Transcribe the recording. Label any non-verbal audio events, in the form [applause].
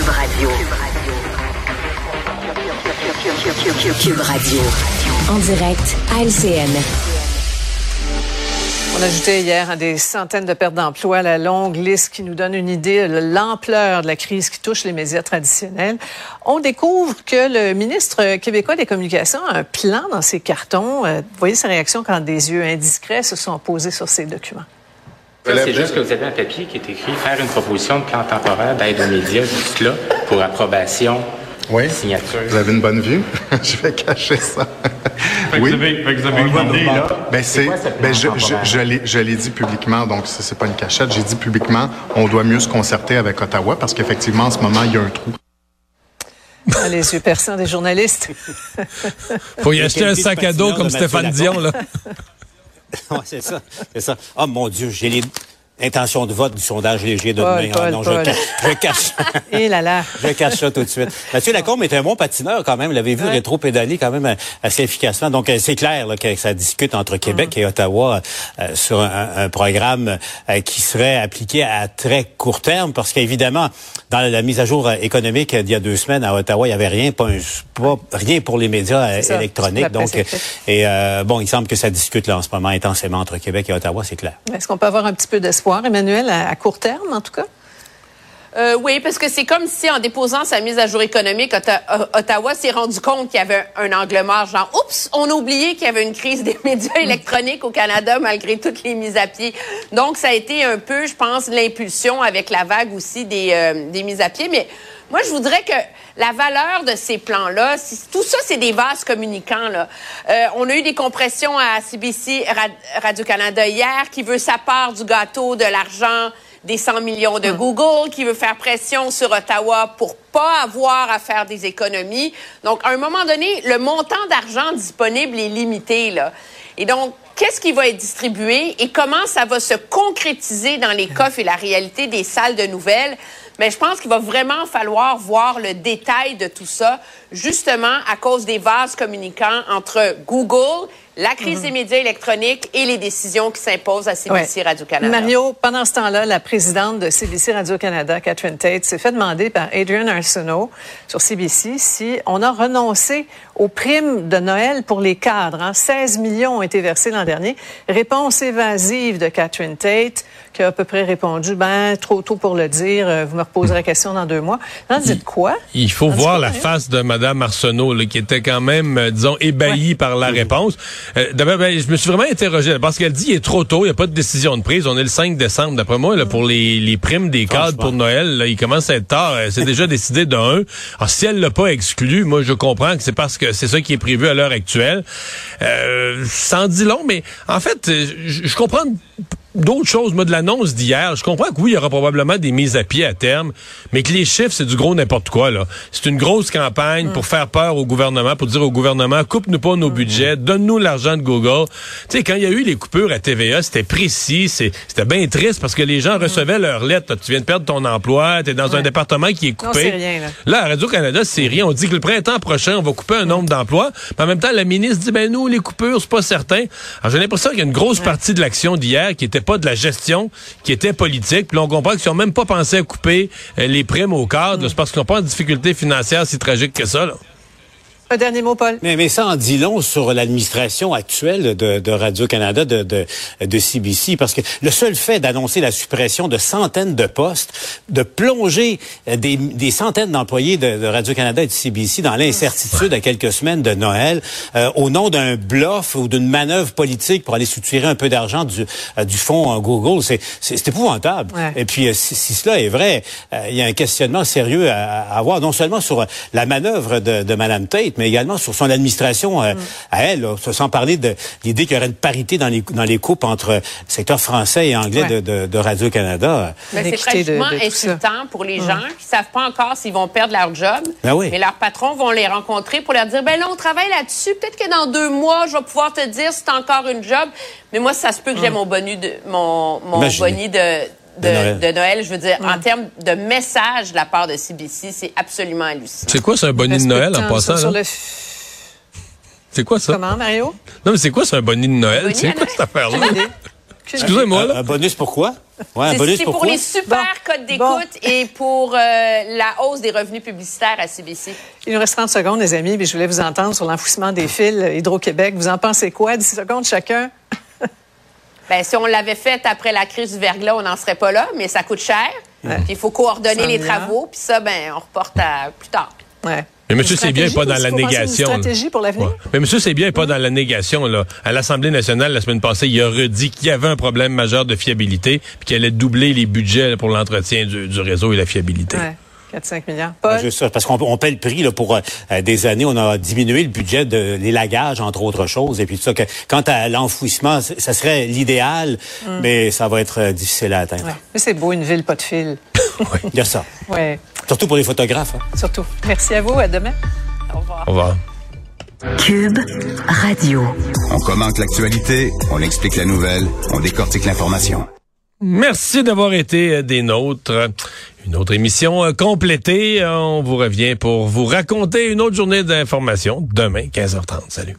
Cube Radio. Cube Radio. En direct à LCN. On a ajouté hier à des centaines de pertes d'emplois à la longue liste qui nous donne une idée de l'ampleur de la crise qui touche les médias traditionnels. On découvre que le ministre québécois des Communications a un plan dans ses cartons. Euh, voyez sa réaction quand des yeux indiscrets se sont posés sur ces documents. C'est juste que vous avez un papier qui est écrit faire une proposition de plan temporaire d'aide aux médias, juste là, pour approbation oui. Vous avez une bonne vue? [laughs] je vais cacher ça. oui. Vous avez, vous avez une là. Ben, c'est, ben, je, je, je l'ai dit publiquement, donc ce n'est pas une cachette. J'ai dit publiquement, on doit mieux se concerter avec Ottawa parce qu'effectivement, en ce moment, il y a un trou. Ah, les yeux perçants des journalistes. Faut y acheter un sac à dos comme Stéphane Dion, là. [laughs] [laughs] c'est ça, c'est ça. Oh mon Dieu, j'ai les, intention de vote du sondage léger de demain. Ah, non, je, cache, je cache. [laughs] Et là là. je cache ça tout de suite. Mathieu Lacombe est un bon patineur quand même. Vous l'avez vu rétro-pédaler quand même euh, assez efficacement? Donc, euh, c'est clair là, que ça discute entre Québec mm. et Ottawa euh, sur un, programme qui serait appliqué à très court terme parce qu'évidemment, dans la mise à jour économique d'il y a deux semaines à Ottawa, il n'y avait rien, pas, rien pour les médias électroniques. Donc, et bon, il semble que ça discute là en ce moment intensément entre Québec et Ottawa, c'est clair. Est-ce qu'on peut avoir un petit peu d'espoir? Emmanuel, à, court terme, en tout cas? Euh, oui, parce que c'est comme si en déposant sa mise à jour économique, Ottawa s'est rendu compte qu'il y avait un angle mort, genre, oups, on a oublié qu'il y avait une crise des médias électroniques au Canada malgré toutes les mises à pied. Donc, ça a été un peu, je pense, l'impulsion avec la vague aussi des, euh, des mises à pied. Mais moi, je voudrais que la valeur de ces plans-là, tout ça, c'est des vases communicants. Là. Euh, on a eu des compressions à CBC Radio-Canada hier qui veut sa part du gâteau de l'argent des 100 millions de hum. Google, qui veut faire pression sur Ottawa pour pas avoir à faire des économies. Donc, à un moment donné, le montant d'argent disponible est limité. Là. Et donc, qu'est-ce qui va être distribué et comment ça va se concrétiser dans les coffres et la réalité des salles de nouvelles? Mais je pense qu'il va vraiment falloir voir le détail de tout ça, justement à cause des vases communicants entre Google, la crise des médias électroniques et les décisions qui s'imposent à CBC Radio-Canada. Mario, pendant ce temps-là, la présidente de CBC Radio-Canada, Catherine Tate, s'est fait demander par Adrian Arsenault sur CBC si on a renoncé aux primes de Noël pour les cadres. 16 hein. millions ont été versés l'an dernier. Réponse évasive de Catherine Tate, qui a à peu près répondu, ben, trop tôt pour le dire, euh, vous me reposerez la question dans deux mois. Non, dites quoi? Il faut voir la face de Mme Arsenault, qui était quand même, euh, disons, ébahie par la réponse. Euh, D'abord, ben, je me suis vraiment interrogé, parce qu'elle dit, il est trop tôt, il n'y a pas de décision de prise. On est le 5 décembre. D'après moi, là, pour les, les primes des cadres pour Noël, là, il commence à être tard. C'est déjà [laughs] décidé d'un. Alors, si elle l'a pas exclu, moi, je comprends que c'est parce que c'est ça qui est prévu à l'heure actuelle. Euh, sans dit long, mais en fait, je comprends d'autres choses, moi, de l'annonce d'hier, je comprends que oui, il y aura probablement des mises à pied à terme, mais que les chiffres, c'est du gros n'importe quoi, là. C'est une grosse campagne pour faire peur au gouvernement, pour dire au gouvernement, coupe-nous pas nos budgets, donne-nous l'argent de Google. Tu sais, quand il y a eu les coupures à TVA, c'était précis, c'était bien triste parce que les gens recevaient leurs lettres. Tu viens de perdre ton emploi, tu es dans un département qui est coupé. rien, là. là, à Radio-Canada, c'est rien. On dit que le printemps prochain, on va couper un nombre d'emplois. Mais en même temps, la ministre dit, ben nous, les coupures, c'est pas certain. Alors, j'ai l'impression qu'il y a une grosse partie de l'action d'hier qui était pas de la gestion qui était politique. Puis on comprend qu'ils n'ont même pas pensé à couper euh, les primes au cadre. C'est parce qu'ils n'ont pas une difficulté financière si tragique que ça. Là. Un dernier mot, Paul. Mais, mais ça en dit long sur l'administration actuelle de, de Radio-Canada, de, de, de, CBC, parce que le seul fait d'annoncer la suppression de centaines de postes, de plonger euh, des, des centaines d'employés de, Radio-Canada et de CBC dans l'incertitude à quelques semaines de Noël, euh, au nom d'un bluff ou d'une manœuvre politique pour aller soutirer un peu d'argent du, euh, du fonds Google, c'est épouvantable. Et puis, si, cela est vrai, il y a un questionnement sérieux à, avoir, non seulement sur la manœuvre de, de Mme Tate, mais également sur son administration euh, mm. à elle, sans parler de l'idée qu'il y aurait une parité dans les, dans les coupes entre secteur français et anglais de, de, Radio-Canada. c'est pratiquement insultant pour les mm. gens qui savent pas encore s'ils vont perdre leur job. Ben oui. Mais leurs patrons vont les rencontrer pour leur dire, ben là, on travaille là-dessus. Peut-être que dans deux mois, je vais pouvoir te dire si c'est encore une job. Mais moi, ça se peut que j'ai mm. mon bonus de, mon, mon boni de, de, Noël. Je veux dire, en termes de message de la part de CBC, c'est absolument hallucinant. C'est quoi, c'est un bonnet de Noël en passant? C'est quoi ça? Comment, Mario? Non, mais c'est quoi, c'est un bonnet de Noël? C'est quoi cette affaire-là? Excusez-moi, là. Un bonus pourquoi? Ouais, un C'est- bonus c'est pour pourquoi? les super Bon. codes d'écoute et pour euh, la hausse des revenus publicitaires à CBC. Il nous reste 30 secondes, les amis, mais je voulais vous entendre sur l'enfouissement des fils Hydro-Québec. Vous en pensez quoi? 10 secondes chacun. Ben, si on l'avait fait après la crise du verglas, on n'en serait pas là, mais ça coûte cher. Puis il faut coordonner 100 les travaux, puis ça, ben, on reporte à plus tard. Ouais. Mais monsieur, Une c'est bien stratégie pas dans la une négation. là. stratégie pour l'avenir? Ouais. Mais monsieur, c'est bien pas dans la négation. Là. À l'Assemblée nationale, la semaine passée, il a redit qu'il y avait un problème majeur de fiabilité puis qu'il allait doubler les budgets pour l'entretien du, du réseau et la fiabilité. Ouais. 4-5 milliards. Ouais, Paul? juste ça, parce qu'on on paie le prix là, pour euh, des années. On a diminué le budget de l'élagage, entre autres choses. Et puis tout ça, que, quant à l'enfouissement, ça serait l'idéal, mais ça va être euh, difficile à atteindre. Ouais. Mais c'est beau, une ville, pas de fil. [laughs] Il y a ça. Ouais, Surtout pour les photographes. hein. surtout. Merci à vous. À demain. Au revoir. Au revoir. Cube Radio. On commente l'actualité, on explique la nouvelle, on décortique l'information. Merci d'avoir été euh, des nôtres. Une autre émission euh, complétée. On vous revient pour vous raconter une autre journée d'information demain, 15h30. Salut.